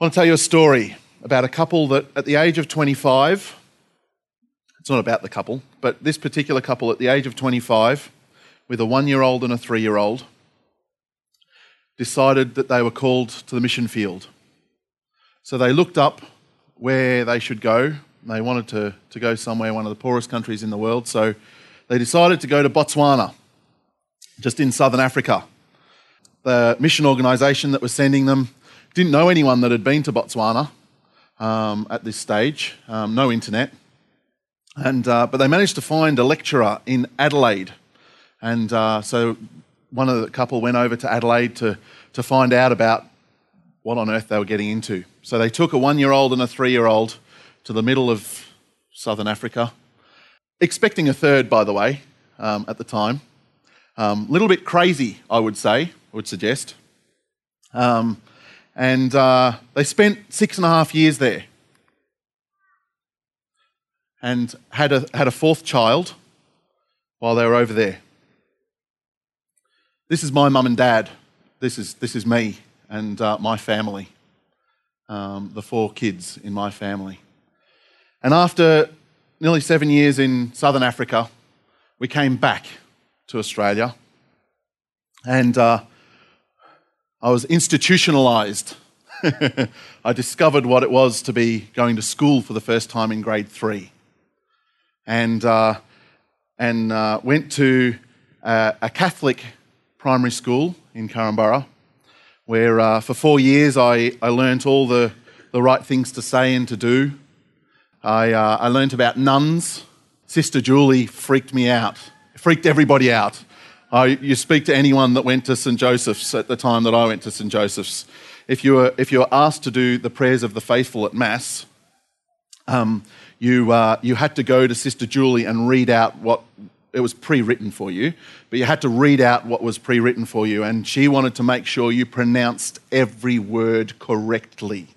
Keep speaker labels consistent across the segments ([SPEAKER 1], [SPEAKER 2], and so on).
[SPEAKER 1] I want to tell you a story about a couple that, at the age of 25, it's not about the couple, but this particular couple at the age of 25, with a one year old and a three year old, decided that they were called to the mission field. So they looked up where they should go. They wanted to, to go somewhere, one of the poorest countries in the world. So they decided to go to Botswana, just in southern Africa. The mission organisation that was sending them didn't know anyone that had been to Botswana um, at this stage, um, no internet. And, uh, but they managed to find a lecturer in Adelaide. And uh, so one of the couple went over to Adelaide to, to find out about what on earth they were getting into. So they took a one year old and a three year old to the middle of southern Africa, expecting a third, by the way, um, at the time. A um, little bit crazy, I would say, I would suggest. Um, and uh, they spent six and a half years there and had a, had a fourth child while they were over there. This is my mum and dad. This is, this is me and uh, my family, um, the four kids in my family. And after nearly seven years in southern Africa, we came back to Australia. And uh, I was institutionalized. I discovered what it was to be going to school for the first time in grade three. And, uh, and uh, went to uh, a Catholic primary school in Korumburra, where uh, for four years I, I learnt all the, the right things to say and to do. I, uh, I learnt about nuns. Sister Julie freaked me out, freaked everybody out. Uh, you speak to anyone that went to St. Joseph's at the time that I went to St. Joseph's. If you were, if you were asked to do the prayers of the faithful at Mass, um, you, uh, you had to go to Sister Julie and read out what it was pre written for you, but you had to read out what was pre written for you. And she wanted to make sure you pronounced every word correctly,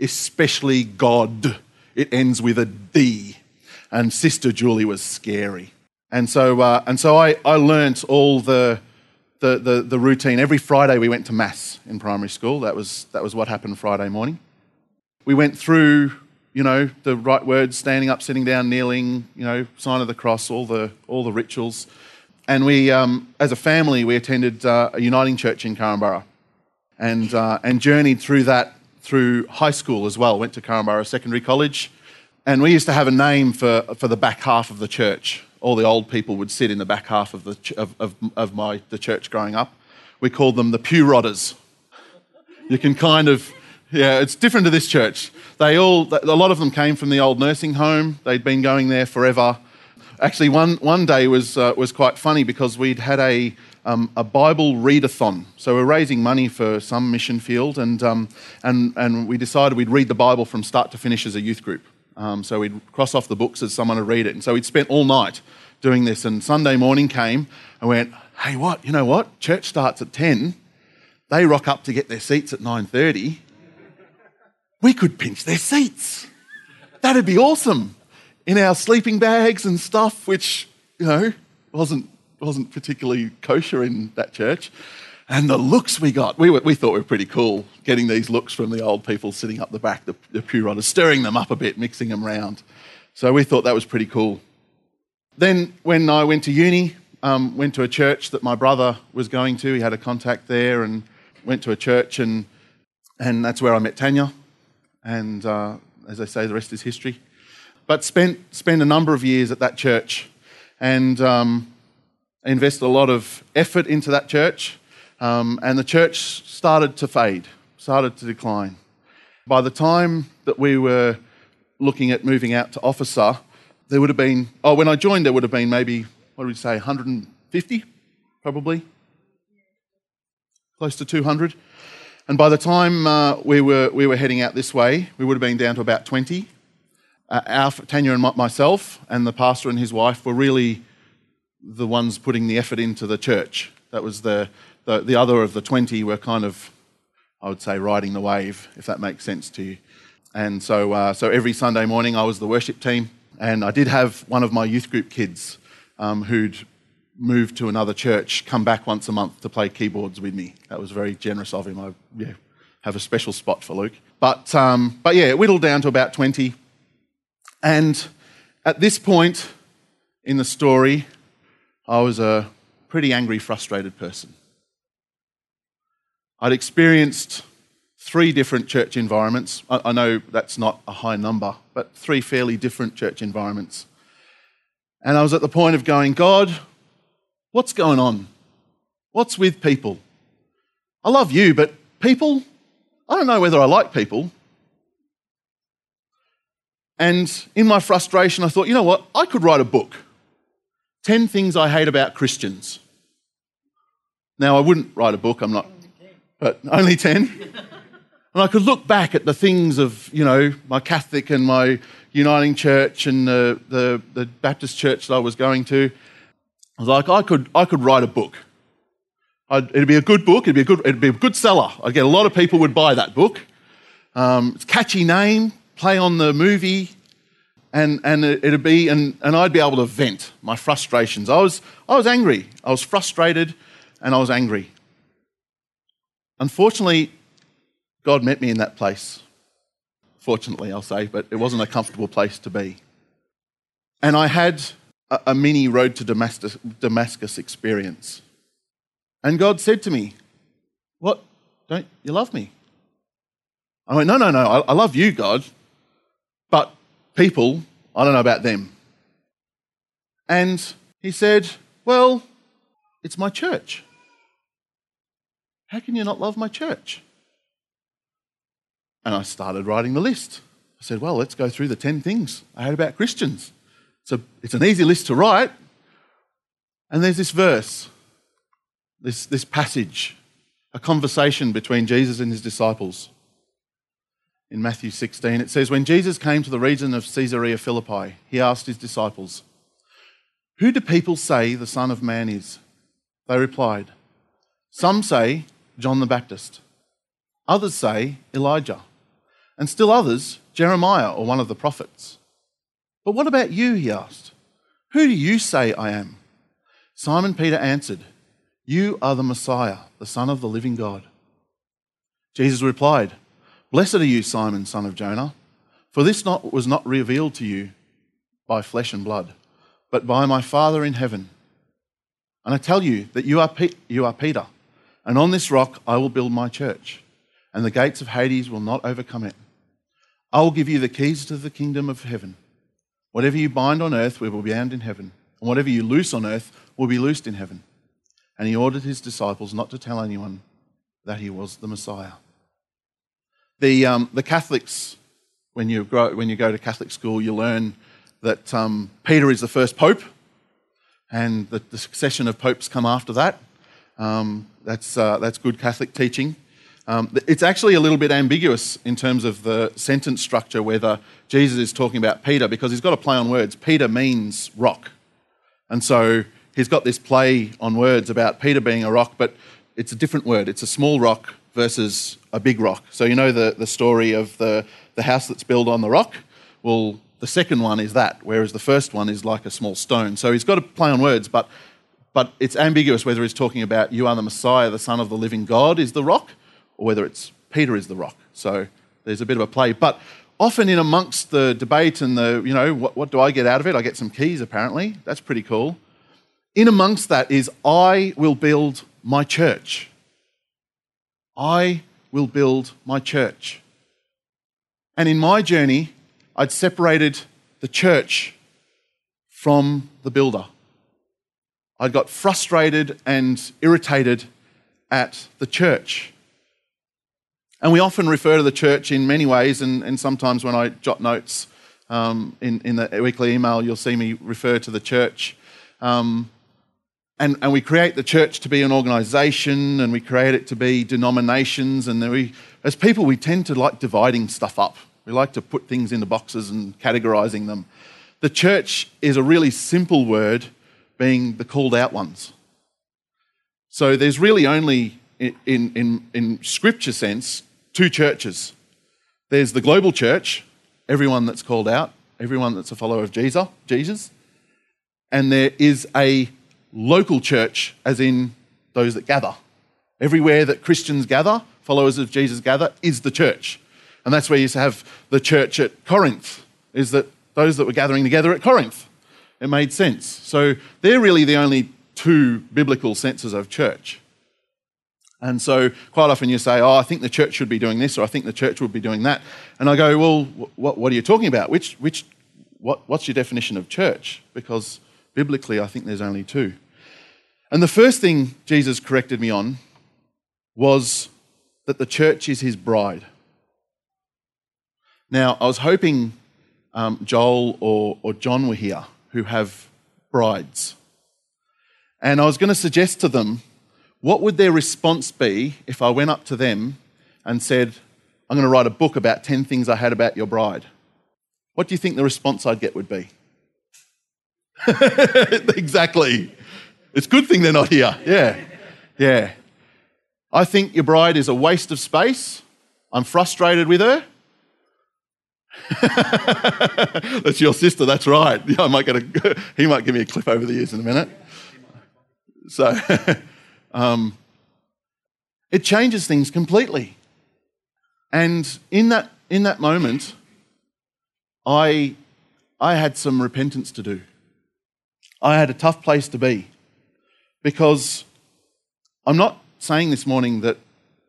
[SPEAKER 1] especially God. It ends with a D. And Sister Julie was scary. And so, uh, and so I, I learnt all the, the, the, the, routine. Every Friday we went to Mass in primary school. That was, that was what happened Friday morning. We went through, you know, the right words, standing up, sitting down, kneeling, you know, sign of the cross, all the, all the rituals. And we, um, as a family, we attended uh, a uniting church in Korumburra and, uh, and journeyed through that through high school as well. Went to Korumburra Secondary College. And we used to have a name for, for the back half of the church all the old people would sit in the back half of, the ch- of, of, of my, the church growing up. We called them the pew rodders. You can kind of, yeah, it's different to this church. They all, a lot of them came from the old nursing home. They'd been going there forever. Actually, one, one day was, uh, was quite funny because we'd had a, um, a Bible readathon. So we're raising money for some mission field, and, um, and, and we decided we'd read the Bible from start to finish as a youth group. Um, so we'd cross off the books as someone to read it. And so we'd spent all night doing this. And Sunday morning came and went, hey, what? You know what? Church starts at 10. They rock up to get their seats at 9.30. We could pinch their seats. That'd be awesome. In our sleeping bags and stuff, which, you know, wasn't, wasn't particularly kosher in that church. And the looks we got, we, were, we thought we were pretty cool, getting these looks from the old people sitting up the back, the, the pew rodders, stirring them up a bit, mixing them around. So we thought that was pretty cool. Then when I went to uni, um, went to a church that my brother was going to. He had a contact there and went to a church, and, and that's where I met Tanya. And uh, as I say, the rest is history. But spent, spent a number of years at that church and um, invested a lot of effort into that church. Um, and the church started to fade, started to decline. By the time that we were looking at moving out to Officer, there would have been, oh, when I joined, there would have been maybe, what do we say, 150, probably? Close to 200. And by the time uh, we, were, we were heading out this way, we would have been down to about 20. Uh, our, Tanya and myself and the pastor and his wife were really the ones putting the effort into the church. That was the, the, the other of the 20 were kind of, I would say, riding the wave, if that makes sense to you. And so, uh, so every Sunday morning I was the worship team, and I did have one of my youth group kids um, who'd moved to another church come back once a month to play keyboards with me. That was very generous of him. I yeah, have a special spot for Luke. But, um, but yeah, it whittled down to about 20. And at this point in the story, I was a pretty angry, frustrated person. I'd experienced three different church environments. I, know that's not a high number, but three fairly different church environments. And I was at the point of going, God, what's going on? What's with people? I love you, but people, I don't know whether I like people. And in my frustration, I thought, you know what? I could write a book 10 Things I Hate About Christians. Now, I wouldn't write a book, I'm not, but only 10. And I could look back at the things of, you know, my Catholic and my Uniting Church and the, the, the Baptist church that I was going to. I was like, I could, I could write a book. I'd, it'd be a good book. It'd be a good, it'd be a good seller. I'd get a lot of people would buy that book. Um, it's catchy name, play on the movie, and, and it'd be, and, and I'd be able to vent my frustrations. I was, I was angry. I was frustrated and I was angry. Unfortunately, God met me in that place. Fortunately, I'll say, but it wasn't a comfortable place to be. And I had a, a mini road to Damascus, Damascus experience. And God said to me, What? Don't you love me? I went, No, no, no. I, I love you, God. But people, I don't know about them. And he said, Well, it's my church. How can you not love my church? And I started writing the list. I said, Well, let's go through the 10 things I hate about Christians. So it's an easy list to write. And there's this verse, this, this passage, a conversation between Jesus and his disciples. In Matthew 16, it says, When Jesus came to the region of Caesarea Philippi, he asked his disciples, Who do people say the Son of Man is? They replied, Some say John the Baptist, others say Elijah and still others, Jeremiah or one of the prophets. But what about you? He asked. Who do you say I am? Simon Peter answered, You are the Messiah, the Son of the living God. Jesus replied, Blessed are you, Simon, son of Jonah, for this not, was not revealed to you by flesh and blood, but by my Father in heaven. And I tell you that you are, Pe- you are Peter, and on this rock I will build my church, and the gates of Hades will not overcome it. I will give you the keys to the kingdom of heaven. Whatever you bind on earth will be bound in heaven, and whatever you loose on earth will be loosed in heaven. And he ordered his disciples not to tell anyone that he was the Messiah. The, um, the Catholics, when you, grow, when you go to Catholic school, you learn that um, Peter is the first pope, and that the succession of popes come after that. Um, that's, uh, that's good Catholic teaching. Um, it's actually a little bit ambiguous in terms of the sentence structure whether Jesus is talking about Peter because he's got a play on words. Peter means rock. And so he's got this play on words about Peter being a rock, but it's a different word. It's a small rock versus a big rock. So you know the, the story of the, the house that's built on the rock? Well, the second one is that, whereas the first one is like a small stone. So he's got a play on words, but, but it's ambiguous whether he's talking about you are the Messiah, the Son of the living God, is the rock, or whether it's Peter is the rock. So there's a bit of a play. But often in amongst the debate and the, you know, what, what do I get out of it? I get some keys apparently. That's pretty cool. In amongst that is, I will build my church. I will build my church. And in my journey, I'd separated the church from the builder. I got frustrated and irritated at the church. And we often refer to the church in many ways, and, and sometimes when I jot notes um, in, in the weekly email, you'll see me refer to the church. Um, and, and we create the church to be an organization, and we create it to be denominations. And we, as people, we tend to like dividing stuff up. We like to put things into boxes and categorizing them. The church is a really simple word, being the called out ones. So there's really only, in, in, in scripture sense, two churches there's the global church, everyone that's called out, everyone that's a follower of Jesus, Jesus, and there is a local church, as in those that gather. Everywhere that Christians gather, followers of Jesus gather, is the church. And that's where you have the church at Corinth, is that those that were gathering together at Corinth. It made sense. So they're really the only two biblical senses of church. And so quite often you say, Oh, I think the church should be doing this, or I think the church would be doing that. And I go, Well, what, what are you talking about? Which, which, what, what's your definition of church? Because biblically, I think there's only two. And the first thing Jesus corrected me on was that the church is his bride. Now, I was hoping um, Joel or, or John were here who have brides. And I was going to suggest to them what would their response be if I went up to them and said, I'm going to write a book about 10 things I had about your bride? What do you think the response I'd get would be? exactly. It's a good thing they're not here. Yeah. Yeah. I think your bride is a waste of space. I'm frustrated with her. that's your sister, that's right. I might get a, he might give me a clip over the ears in a minute. So, um, it changes things completely. And in that, in that moment, I, I had some repentance to do. I had a tough place to be because I'm not saying this morning that,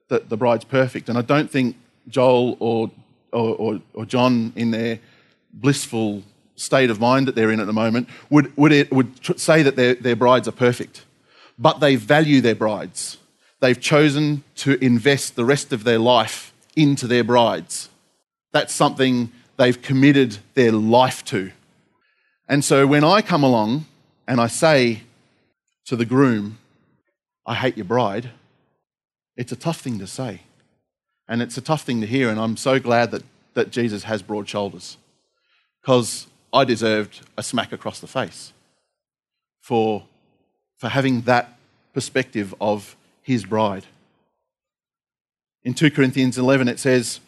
[SPEAKER 1] that the bride's perfect, and I don't think Joel or, or, or, John, in their blissful state of mind that they're in at the moment, would, would, it, would say that their, their brides are perfect. But they value their brides. They've chosen to invest the rest of their life into their brides. That's something they've committed their life to. And so when I come along and I say to the groom, I hate your bride, it's a tough thing to say. And it's a tough thing to hear. And I'm so glad that, that Jesus has broad shoulders because I deserved a smack across the face for, for having that perspective of his bride. In 2 Corinthians 11, it says,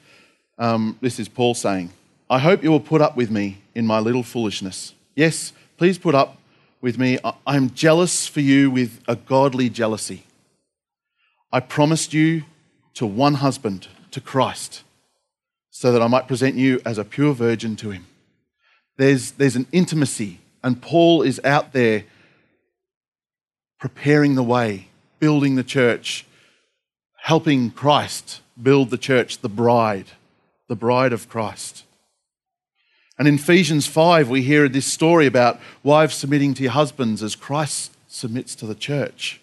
[SPEAKER 1] um, This is Paul saying, I hope you will put up with me in my little foolishness. Yes, please put up with me. I am jealous for you with a godly jealousy. I promised you to one husband, to Christ, so that I might present you as a pure virgin to him. There's, there's an intimacy, and Paul is out there preparing the way, building the church, helping Christ build the church, the bride, the bride of Christ. And in Ephesians 5, we hear this story about wives submitting to your husbands as Christ submits to the church.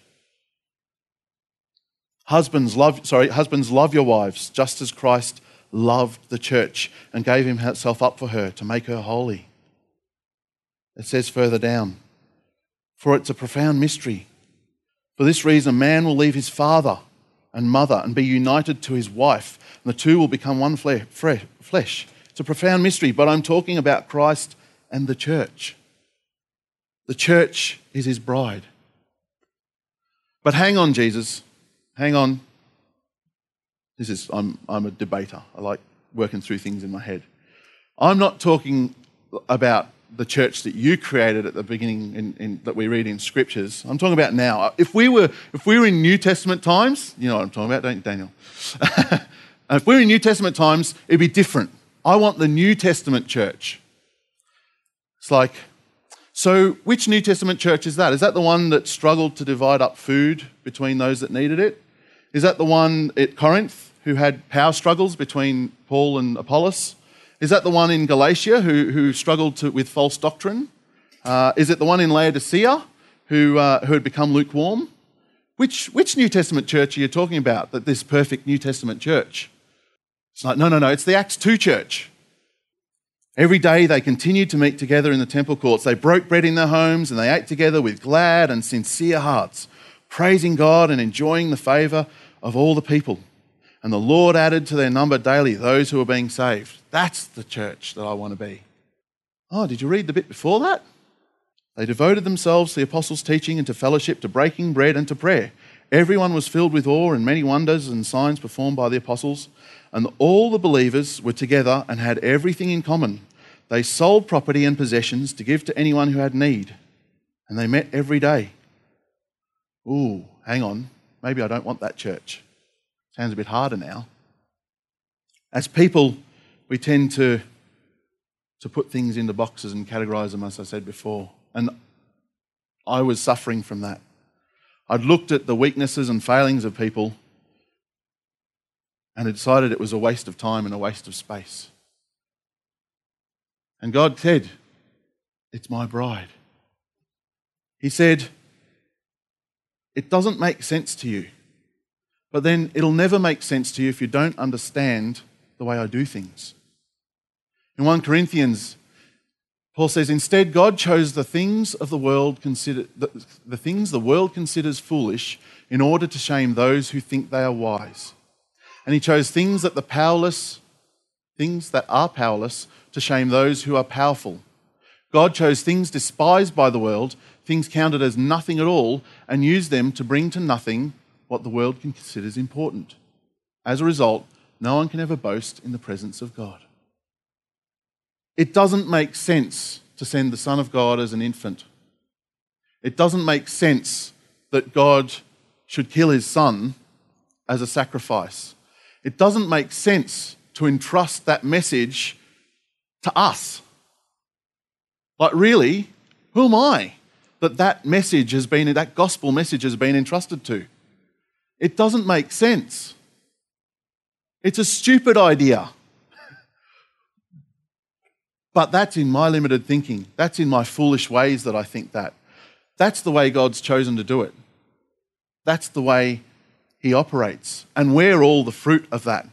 [SPEAKER 1] Husbands love, sorry, husbands love your wives just as Christ loved the church and gave himself up for her to make her holy. It says further down, for it's a profound mystery. For this reason, man will leave his father and mother and be united to his wife, and the two will become one flesh. It's a profound mystery, but I'm talking about Christ and the church. The church is his bride. But hang on, Jesus. Hang on. This is, I'm, I'm a debater. I like working through things in my head. I'm not talking about the church that you created at the beginning in, in, that we read in scriptures. I'm talking about now. If we were, if we were in New Testament times, you know what I'm talking about, don't you, Daniel? if we were in New Testament times, it'd be different. I want the New Testament church. It's like, so which New Testament church is that? Is that the one that struggled to divide up food between those that needed it? Is that the one at Corinth who had power struggles between Paul and Apollos? Is that the one in Galatia who, who struggled to, with false doctrine? Uh, is it the one in Laodicea who, uh, who had become lukewarm? Which, which New Testament church are you talking about, that this perfect New Testament church? It's like, no, no, no, it's the Acts 2 church. Every day they continued to meet together in the temple courts. They broke bread in their homes and they ate together with glad and sincere hearts, praising God and enjoying the favour of all the people. And the Lord added to their number daily those who were being saved. That's the church that I want to be. Oh, did you read the bit before that? They devoted themselves to the apostles' teaching and to fellowship, to breaking bread and to prayer. Everyone was filled with awe, and many wonders and signs performed by the apostles. And all the believers were together and had everything in common. They sold property and possessions to give to anyone who had need. And they met every day. Ooh, hang on. Maybe I don't want that church. Sounds a bit harder now. As people, we tend to, to put things into boxes and categorize them, as I said before. And I was suffering from that. I'd looked at the weaknesses and failings of people and had decided it was a waste of time and a waste of space. And God said, It's my bride. He said, It doesn't make sense to you, but then it'll never make sense to you if you don't understand the way I do things. In 1 Corinthians, Paul says, Instead, God chose the things of the world, consider, the, the things the world considers foolish in order to shame those who think they are wise. And he chose things that the powerless, things that are powerless, to shame those who are powerful. God chose things despised by the world, things counted as nothing at all, and used them to bring to nothing what the world considers important. As a result, no one can ever boast in the presence of God. It doesn't make sense to send the Son of God as an infant. It doesn't make sense that God should kill his son as a sacrifice. It doesn't make sense to entrust that message to us. Like, really, who am I that that message has been, that gospel message has been entrusted to? It doesn't make sense. It's a stupid idea. But that's in my limited thinking. That's in my foolish ways that I think that. That's the way God's chosen to do it. That's the way He operates. And we're all the fruit of that.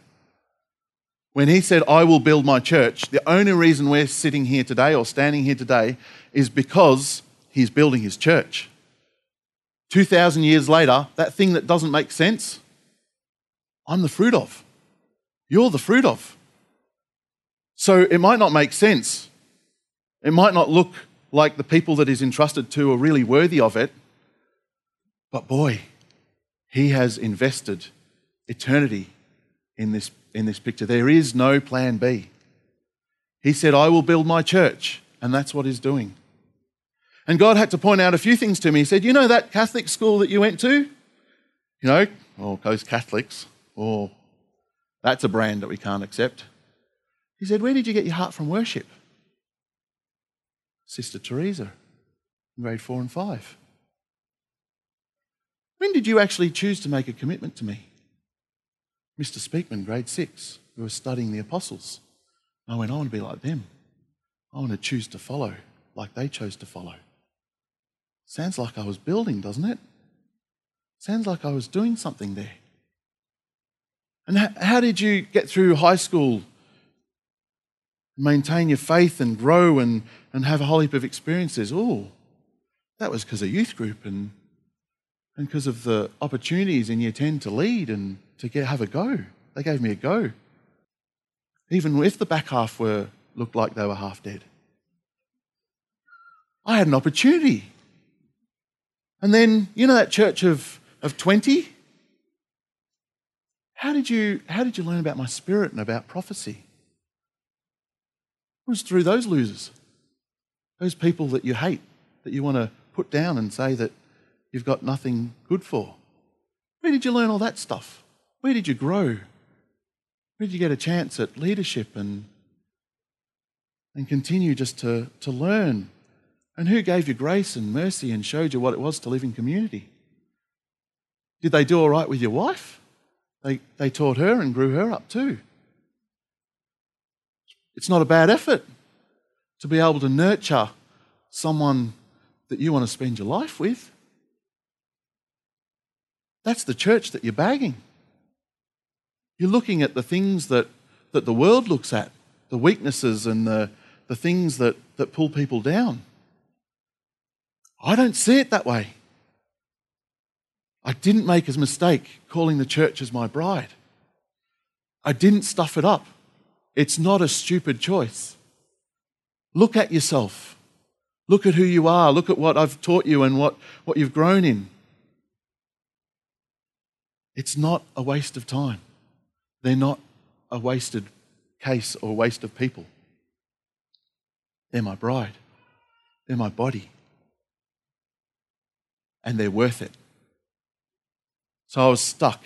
[SPEAKER 1] When He said, I will build my church, the only reason we're sitting here today or standing here today is because He's building His church. 2,000 years later, that thing that doesn't make sense, I'm the fruit of. You're the fruit of. So it might not make sense. It might not look like the people that he's entrusted to are really worthy of it. But boy, he has invested eternity in this, in this picture. There is no plan B. He said, I will build my church. And that's what he's doing. And God had to point out a few things to me. He said, You know that Catholic school that you went to? You know, or those Catholics, or that's a brand that we can't accept. He said, Where did you get your heart from worship? Sister Teresa, in grade four and five. When did you actually choose to make a commitment to me? Mr. Speakman, grade six, who was studying the apostles. I went, I want to be like them. I want to choose to follow like they chose to follow. Sounds like I was building, doesn't it? Sounds like I was doing something there. And how did you get through high school maintain your faith and grow and, and have a whole heap of experiences. Oh, that was because of youth group and and because of the opportunities in year 10 to lead and to get have a go. They gave me a go. Even if the back half were looked like they were half dead. I had an opportunity. And then, you know that church of, of 20? How did you how did you learn about my spirit and about prophecy? It was through those losers, those people that you hate, that you want to put down and say that you've got nothing good for. Where did you learn all that stuff? Where did you grow? Where did you get a chance at leadership and, and continue just to, to learn? And who gave you grace and mercy and showed you what it was to live in community? Did they do all right with your wife? They, they taught her and grew her up too. It's not a bad effort to be able to nurture someone that you want to spend your life with. That's the church that you're bagging. You're looking at the things that, that the world looks at, the weaknesses and the, the things that, that pull people down. I don't see it that way. I didn't make a mistake calling the church as my bride. I didn't stuff it up. It's not a stupid choice. Look at yourself. Look at who you are. Look at what I've taught you and what, what you've grown in. It's not a waste of time. They're not a wasted case or waste of people. They're my bride. They're my body. And they're worth it. So I was stuck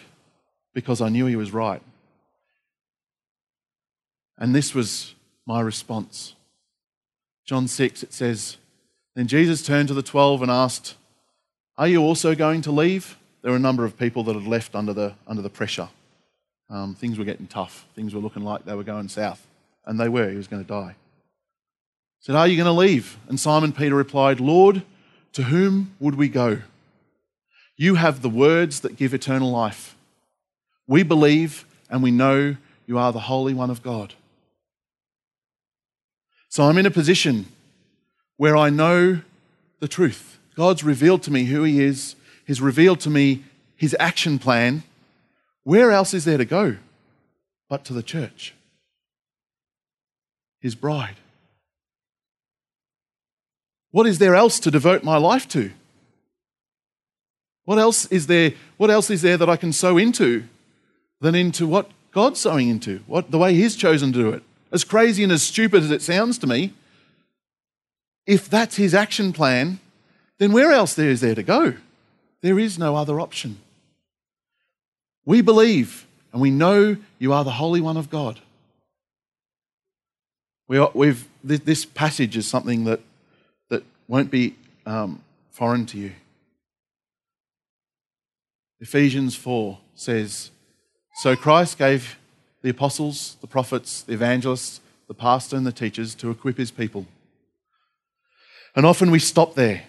[SPEAKER 1] because I knew he was right. And this was my response. John 6, it says, Then Jesus turned to the twelve and asked, Are you also going to leave? There were a number of people that had left under the, under the pressure. Um, things were getting tough. Things were looking like they were going south. And they were. He was going to die. He said, Are you going to leave? And Simon Peter replied, Lord, to whom would we go? You have the words that give eternal life. We believe and we know you are the Holy One of God. So I'm in a position where I know the truth. God's revealed to me who He is, He's revealed to me His action plan. Where else is there to go but to the church? His bride. What is there else to devote my life to? What else is there, what else is there that I can sow into than into what God's sowing into, what, the way He's chosen to do it? As crazy and as stupid as it sounds to me, if that's His action plan, then where else there is there to go? There is no other option. We believe and we know you are the Holy One of God. We are, we've, this passage is something that, that won't be um, foreign to you. Ephesians 4 says, So Christ gave the apostles, the prophets, the evangelists, the pastor, and the teachers to equip his people. And often we stop there.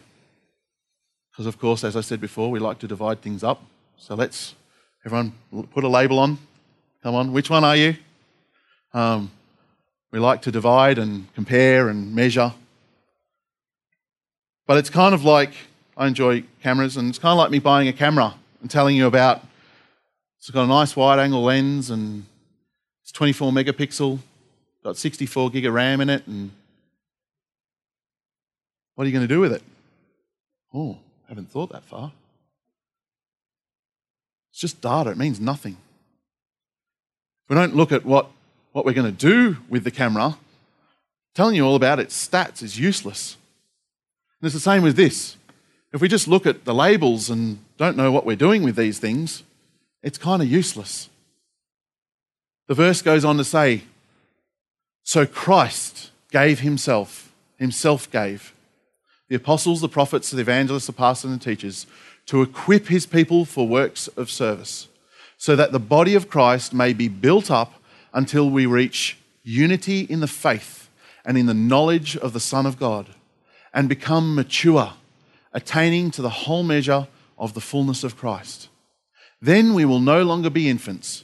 [SPEAKER 1] Because, of course, as I said before, we like to divide things up. So let's, everyone, put a label on. Come on, which one are you? Um, we like to divide and compare and measure. But it's kind of like I enjoy cameras, and it's kind of like me buying a camera and telling you about it's got a nice wide angle lens and it's 24 megapixel, got 64 gig of RAM in it, and what are you going to do with it? Oh, haven't thought that far. It's just data, it means nothing. If we don't look at what, what we're going to do with the camera, telling you all about its stats is useless. And it's the same with this. If we just look at the labels and don't know what we're doing with these things, it's kind of useless. The verse goes on to say, So Christ gave himself, himself gave the apostles, the prophets, the evangelists, the pastors, and the teachers to equip his people for works of service, so that the body of Christ may be built up until we reach unity in the faith and in the knowledge of the Son of God and become mature, attaining to the whole measure of the fullness of Christ. Then we will no longer be infants,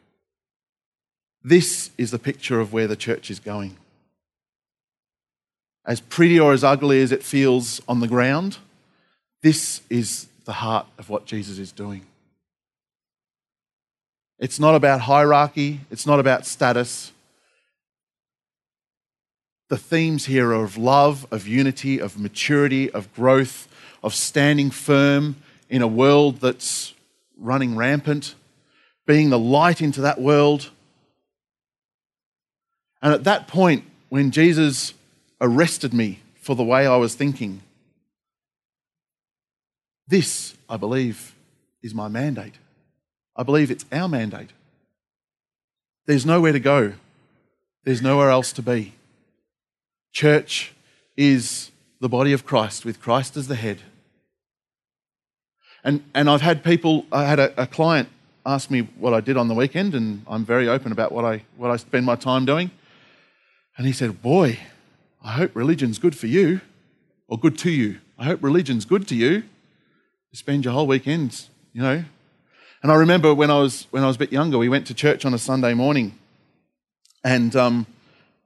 [SPEAKER 1] This is the picture of where the church is going. As pretty or as ugly as it feels on the ground, this is the heart of what Jesus is doing. It's not about hierarchy, it's not about status. The themes here are of love, of unity, of maturity, of growth, of standing firm in a world that's running rampant being the light into that world. And at that point, when Jesus arrested me for the way I was thinking, this, I believe, is my mandate. I believe it's our mandate. There's nowhere to go, there's nowhere else to be. Church is the body of Christ with Christ as the head. And, and I've had people, I had a, a client ask me what I did on the weekend, and I'm very open about what I, what I spend my time doing. And he said, Boy, I hope religion's good for you, or good to you. I hope religion's good to you. You spend your whole weekends, you know. And I remember when I was, when I was a bit younger, we went to church on a Sunday morning. And, um,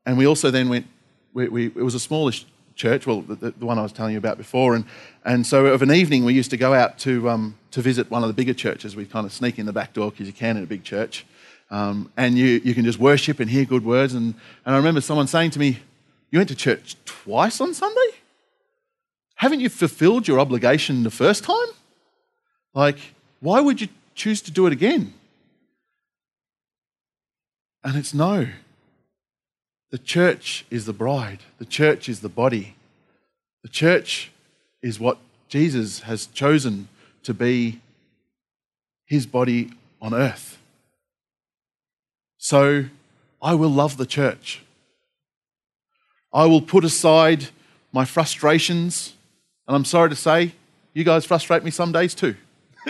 [SPEAKER 1] and we also then went, we, we, it was a smallish church, well, the, the, one I was telling you about before. And, and so of an evening, we used to go out to, um, to visit one of the bigger churches. We'd kind of sneak in the back door because you can in a big church. Um, and you, you can just worship and hear good words. And, and I remember someone saying to me, You went to church twice on Sunday? Haven't you fulfilled your obligation the first time? Like, why would you choose to do it again? And it's no. The church is the bride, the church is the body. The church is what Jesus has chosen to be his body on earth. So I will love the church. I will put aside my frustrations. And I'm sorry to say, you guys frustrate me some days too.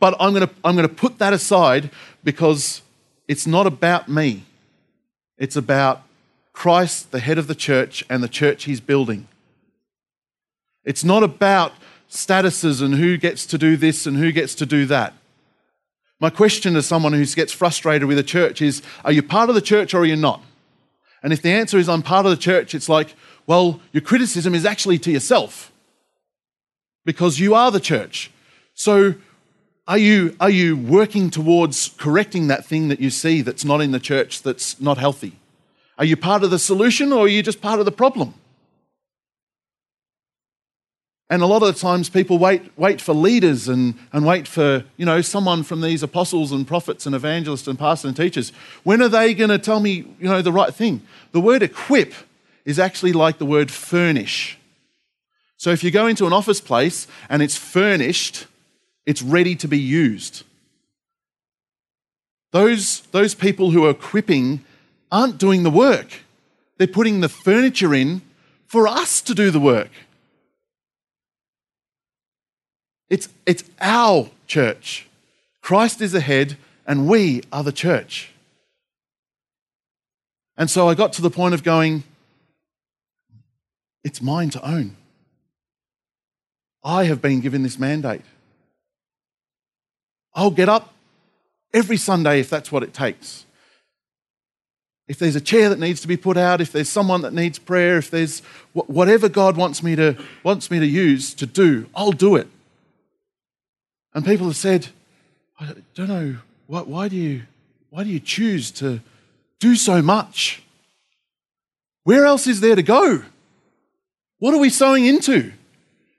[SPEAKER 1] but I'm going to I'm going to put that aside because it's not about me. It's about Christ, the head of the church, and the church he's building. It's not about statuses and who gets to do this and who gets to do that. My question to someone who gets frustrated with the church is Are you part of the church or are you not? And if the answer is I'm part of the church, it's like, well, your criticism is actually to yourself because you are the church. So are you, are you working towards correcting that thing that you see that's not in the church that's not healthy? Are you part of the solution or are you just part of the problem? And a lot of the times people wait, wait for leaders and, and wait for, you know, someone from these apostles and prophets and evangelists and pastors and teachers. When are they going to tell me, you know, the right thing? The word equip is actually like the word furnish. So if you go into an office place and it's furnished, it's ready to be used. Those, those people who are equipping aren't doing the work. They're putting the furniture in for us to do the work. It's, it's our church. Christ is the head, and we are the church. And so I got to the point of going, it's mine to own. I have been given this mandate. I'll get up every Sunday if that's what it takes. If there's a chair that needs to be put out, if there's someone that needs prayer, if there's whatever God wants me to, wants me to use to do, I'll do it. And people have said, I don't know, why, why, do you, why do you choose to do so much? Where else is there to go? What are we sowing into?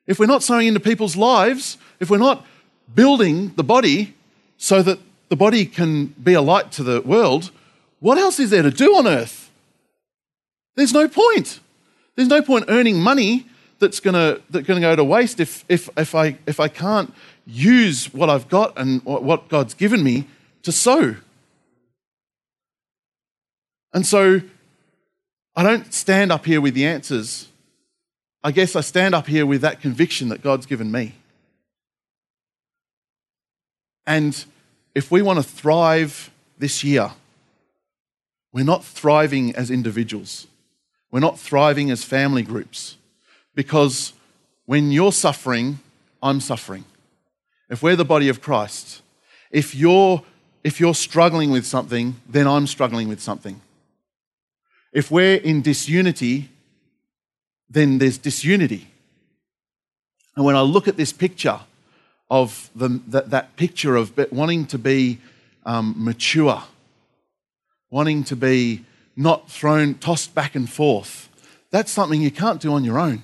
[SPEAKER 1] If we're not sowing into people's lives, if we're not building the body so that the body can be a light to the world, what else is there to do on earth? There's no point. There's no point earning money that's going to that's to go to waste if, if, if, I, if I can't use what I've got and what God's given me to sow. And so I don't stand up here with the answers. I guess I stand up here with that conviction that God's given me. And if we want to thrive this year, we're not thriving as individuals. We're not thriving as family groups. Because when you're suffering, I'm suffering if we're the body of Christ, if you're, if you're struggling with something, then I'm struggling with something. If we're in disunity, then there's disunity. And when I look at this picture of the, that, that picture of wanting to be um, mature, wanting to be not thrown, tossed back and forth, that's something you can't do on your own.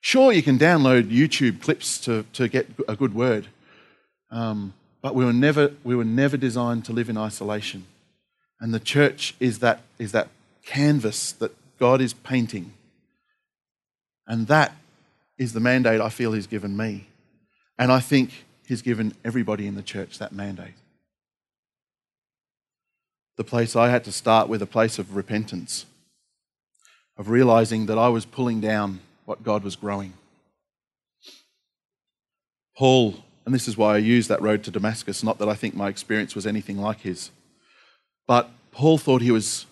[SPEAKER 1] Sure, you can download YouTube clips to, to get a good word, um, but we were, never, we were never designed to live in isolation. And the church is that, is that canvas that God is painting. And that is the mandate I feel He's given me. And I think He's given everybody in the church that mandate. The place I had to start with a place of repentance, of realizing that I was pulling down what God was growing. Paul and this is why I use that road to Damascus, not that I think my experience was anything like his. But Paul thought he was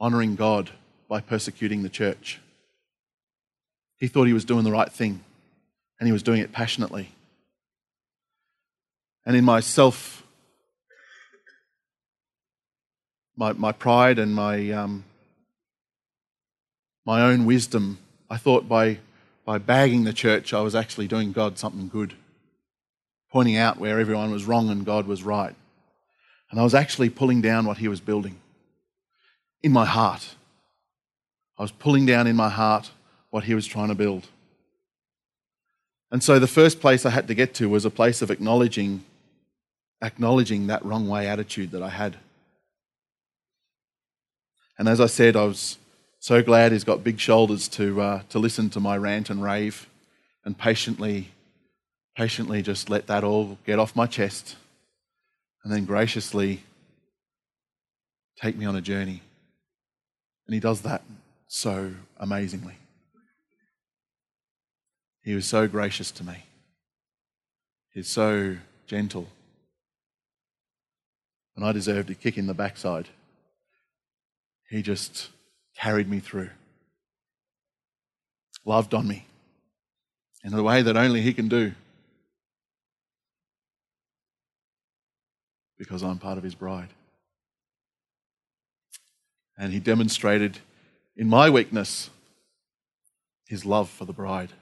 [SPEAKER 1] honoring God by persecuting the church. He thought he was doing the right thing, and he was doing it passionately. And in myself, my, my pride and my, um, my own wisdom, I thought by, by bagging the church, I was actually doing God something good pointing out where everyone was wrong and God was right. And I was actually pulling down what he was building in my heart. I was pulling down in my heart what he was trying to build. And so the first place I had to get to was a place of acknowledging acknowledging that wrong way attitude that I had. And as I said, I was so glad he's got big shoulders to, uh, to listen to my rant and rave and patiently, patiently just let that all get off my chest and then graciously take me on a journey. And he does that so amazingly. He was so gracious to me. He's so gentle. And I deserved a kick in the backside. He just carried me through, loved on me in a way that only He can do because I'm part of His bride. And He demonstrated in my weakness His love for the bride.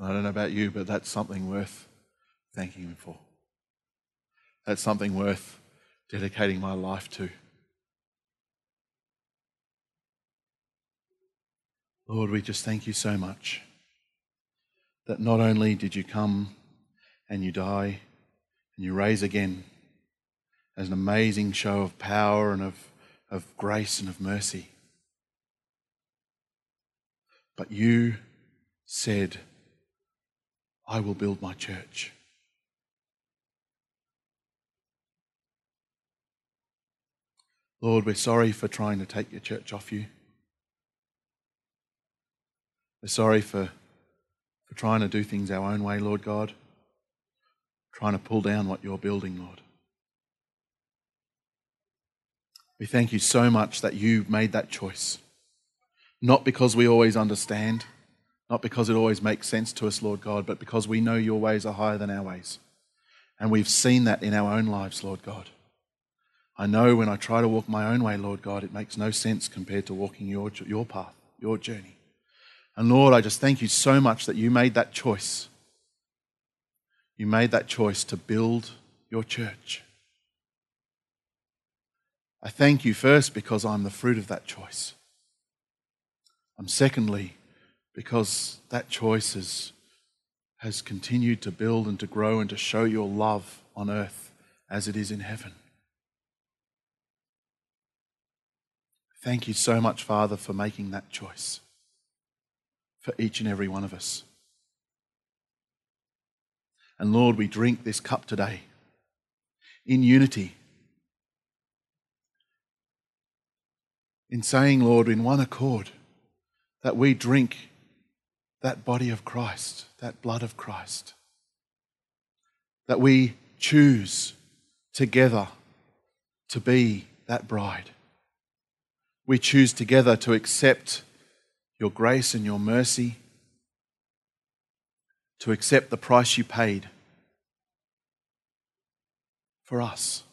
[SPEAKER 1] I don't know about you, but that's something worth thanking Him for. That's something worth dedicating my life to. Lord, we just thank you so much that not only did you come and you die and you raise again as an amazing show of power and of, of grace and of mercy, but you said, I will build my church. Lord, we're sorry for trying to take your church off you. We're sorry for, for trying to do things our own way, Lord God, trying to pull down what you're building, Lord. We thank you so much that you made that choice. Not because we always understand, not because it always makes sense to us, Lord God, but because we know your ways are higher than our ways. And we've seen that in our own lives, Lord God. I know when I try to walk my own way, Lord God, it makes no sense compared to walking your, your path, your journey. And Lord, I just thank you so much that you made that choice. You made that choice to build your church. I thank you first because I'm the fruit of that choice. I'm secondly because that choice has, has continued to build and to grow and to show your love on earth as it is in heaven. Thank you so much, Father, for making that choice for each and every one of us. And Lord, we drink this cup today in unity. In saying, Lord, in one accord, that we drink that body of Christ, that blood of Christ. That we choose together to be that bride we choose together to accept your grace and your mercy, to accept the price you paid for us.